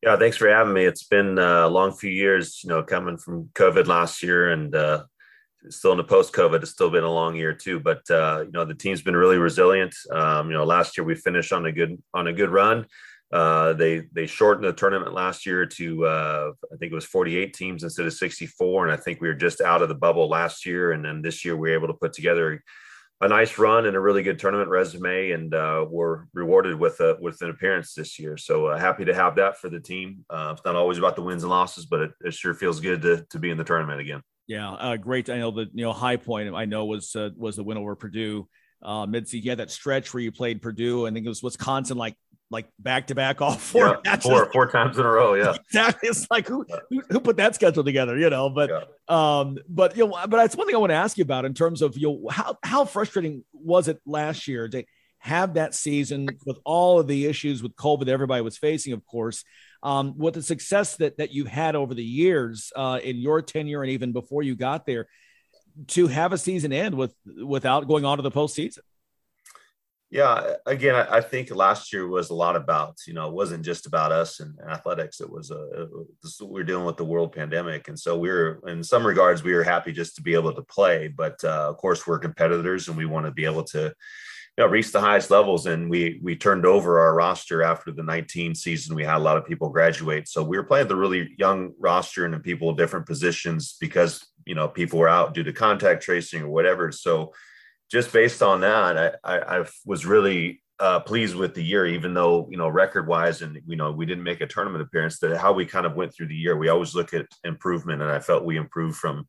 Yeah, thanks for having me. It's been a long few years, you know, coming from COVID last year and uh, still in the post COVID, it's still been a long year too. But uh, you know, the team's been really resilient. Um, you know, last year we finished on a good on a good run. Uh, they they shortened the tournament last year to uh, I think it was 48 teams instead of 64, and I think we were just out of the bubble last year, and then this year we were able to put together a nice run and a really good tournament resume, and uh, we're rewarded with a with an appearance this year. So uh, happy to have that for the team. Uh, it's not always about the wins and losses, but it, it sure feels good to to be in the tournament again. Yeah, great. I know the you know high point I know was was the win over Purdue. Uh, mid you had that stretch where you played Purdue. I think it was Wisconsin like like back to back all four yeah, four four times in a row. Yeah, exactly. It's like who, who, who put that schedule together? You know, but yeah. um, but you know, but that's one thing I want to ask you about in terms of you know how how frustrating was it last year to have that season with all of the issues with COVID that everybody was facing, of course. Um, with the success that that you've had over the years uh, in your tenure and even before you got there, to have a season end with without going on to the postseason. Yeah, again, I think last year was a lot about you know it wasn't just about us and athletics. It was a we we're dealing with the world pandemic, and so we are in some regards we were happy just to be able to play. But uh, of course, we're competitors, and we want to be able to you know reach the highest levels. And we we turned over our roster after the 19 season. We had a lot of people graduate, so we were playing the really young roster and people in different positions because you know people were out due to contact tracing or whatever. So just based on that, I, I, I was really uh, pleased with the year, even though you know record wise, and you know we didn't make a tournament appearance. That how we kind of went through the year, we always look at improvement, and I felt we improved from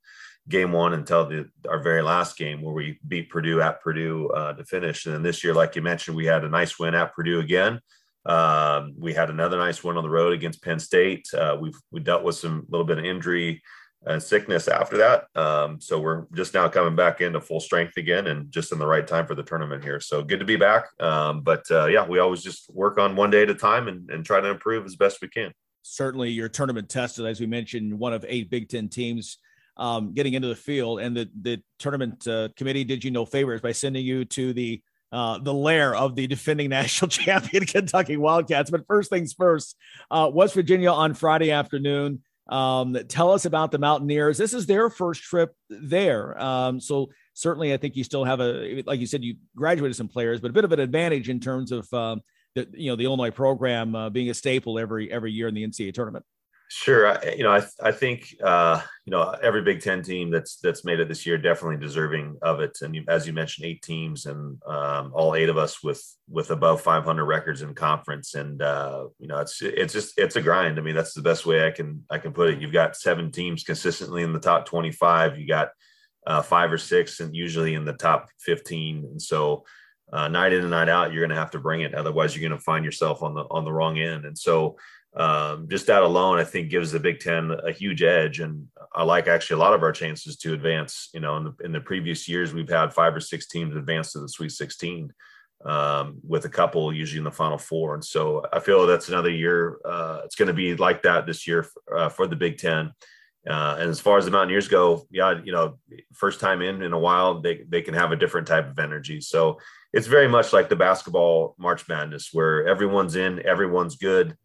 game one until the, our very last game where we beat Purdue at Purdue uh, to finish. And then this year, like you mentioned, we had a nice win at Purdue again. Um, we had another nice win on the road against Penn State. Uh, we've we dealt with some little bit of injury and sickness after that. Um, so we're just now coming back into full strength again and just in the right time for the tournament here. So good to be back. Um, but uh, yeah, we always just work on one day at a time and, and try to improve as best we can. Certainly, your tournament tested, as we mentioned, one of eight Big Ten teams um, getting into the field, and the the tournament uh, committee did you no favors by sending you to the uh, the lair of the defending national champion Kentucky Wildcats. But first things first, uh, West Virginia on Friday afternoon. Um, tell us about the Mountaineers. This is their first trip there. Um, so certainly, I think you still have a, like you said, you graduated some players, but a bit of an advantage in terms of um, the, you know, the Illinois program uh, being a staple every every year in the NCAA tournament. Sure, I, you know, I I think uh, you know every Big Ten team that's that's made it this year definitely deserving of it. And as you mentioned, eight teams and um, all eight of us with with above 500 records in conference. And uh, you know, it's it's just it's a grind. I mean, that's the best way I can I can put it. You've got seven teams consistently in the top 25. You got uh, five or six, and usually in the top 15. And so. Uh, night in and night out, you're going to have to bring it. Otherwise, you're going to find yourself on the on the wrong end. And so, um, just that alone, I think gives the Big Ten a huge edge. And I like actually a lot of our chances to advance. You know, in the, in the previous years, we've had five or six teams advance to the Sweet 16 um, with a couple usually in the Final Four. And so I feel that's another year. Uh, it's going to be like that this year for, uh, for the Big Ten. Uh, and as far as the Mountaineers go, yeah, you know, first time in in a while, they they can have a different type of energy. So it's very much like the basketball March Madness, where everyone's in, everyone's good.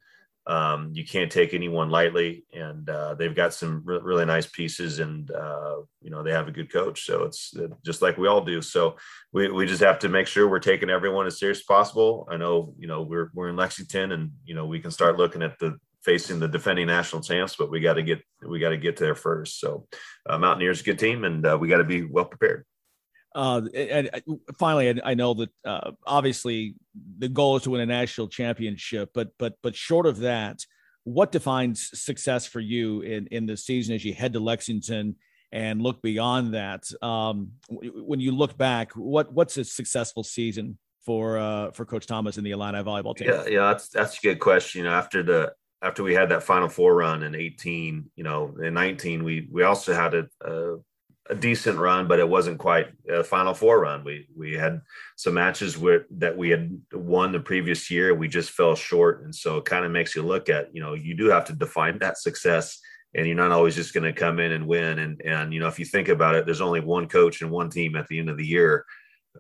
Um, you can't take anyone lightly, and uh, they've got some re- really nice pieces, and uh, you know they have a good coach. So it's uh, just like we all do. So we, we just have to make sure we're taking everyone as serious as possible. I know you know we're we're in Lexington, and you know we can start looking at the facing the defending national champs, but we got to get we got to get there first. So uh, Mountaineers a good team, and uh, we got to be well prepared. Uh, and, and finally, I, I know that uh, obviously the goal is to win a national championship, but but but short of that, what defines success for you in in the season as you head to Lexington and look beyond that? Um, when you look back, what what's a successful season for uh, for Coach Tamas and the Illini volleyball team? Yeah, yeah, that's that's a good question. You know, after the after we had that Final Four run in 18, you know, in 19, we we also had a, a a decent run, but it wasn't quite a Final Four run. We we had some matches where that we had won the previous year. We just fell short, and so it kind of makes you look at you know you do have to define that success and you're not always just going to come in and win. And and you know, if you think about it, there's only one coach and one team at the end of the year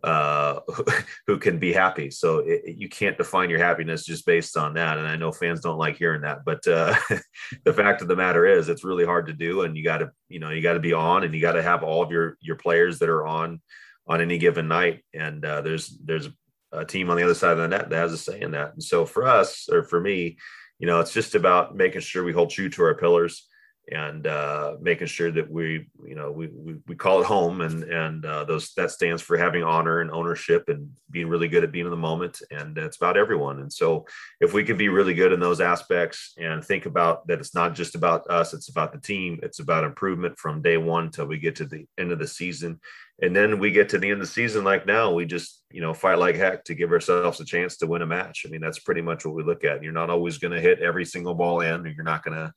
uh, who can be happy. So it, you can't define your happiness just based on that. And I know fans don't like hearing that, but uh, the fact of the matter is, it's really hard to do. And you got to, you know, you got to be on, and you got to have all of your your players that are on on any given night. And uh, there's there's a team on the other side of the net that has a say in that. And so for us, or for me, you know, it's just about making sure we hold true to our pillars and uh, making sure that we, you know, we, we, we call it home, and and uh, those that stands for having honor and ownership and being really good at being in the moment, and it's about everyone. And so, if we can be really good in those aspects and think about that, it's not just about us; it's about the team. It's about improvement from day one till we get to the end of the season, and then we get to the end of the season like now we just you know fight like heck to give ourselves a chance to win a match i mean that's pretty much what we look at you're not always going to hit every single ball in or you're not going to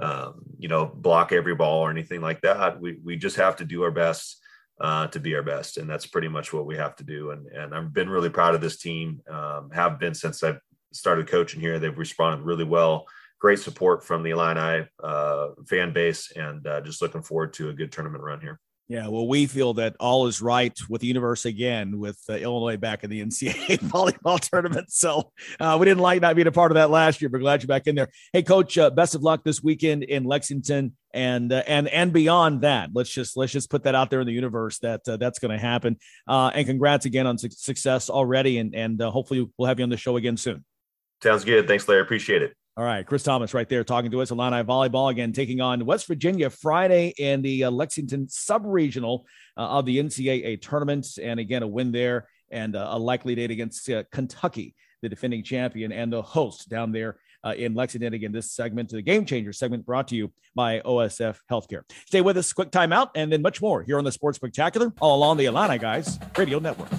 um, you know, block every ball or anything like that. We, we just have to do our best uh, to be our best. And that's pretty much what we have to do. And, and I've been really proud of this team, um, have been since I started coaching here. They've responded really well. Great support from the Illini uh, fan base, and uh, just looking forward to a good tournament run here. Yeah, well, we feel that all is right with the universe again, with uh, Illinois back in the NCAA volleyball tournament. So uh, we didn't like not being a part of that last year, but glad you're back in there. Hey, Coach, uh, best of luck this weekend in Lexington and uh, and and beyond that. Let's just let's just put that out there in the universe that uh, that's going to happen. Uh, and congrats again on su- success already, and and hopefully we'll have you on the show again soon. Sounds good. Thanks, Larry. Appreciate it. All right, Chris Tamas right there talking to us. Illini volleyball again taking on West Virginia Friday in the uh, Lexington sub-regional uh, of the NCAA tournament, and again a win there and uh, a likely date against uh, Kentucky, the defending champion and the host down there uh, in Lexington. Again, this segment, to the Game Changer segment, brought to you by OSF Healthcare. Stay with us, quick timeout, and then much more here on the Sports Spectacular, all along the Illini Guys Radio Network.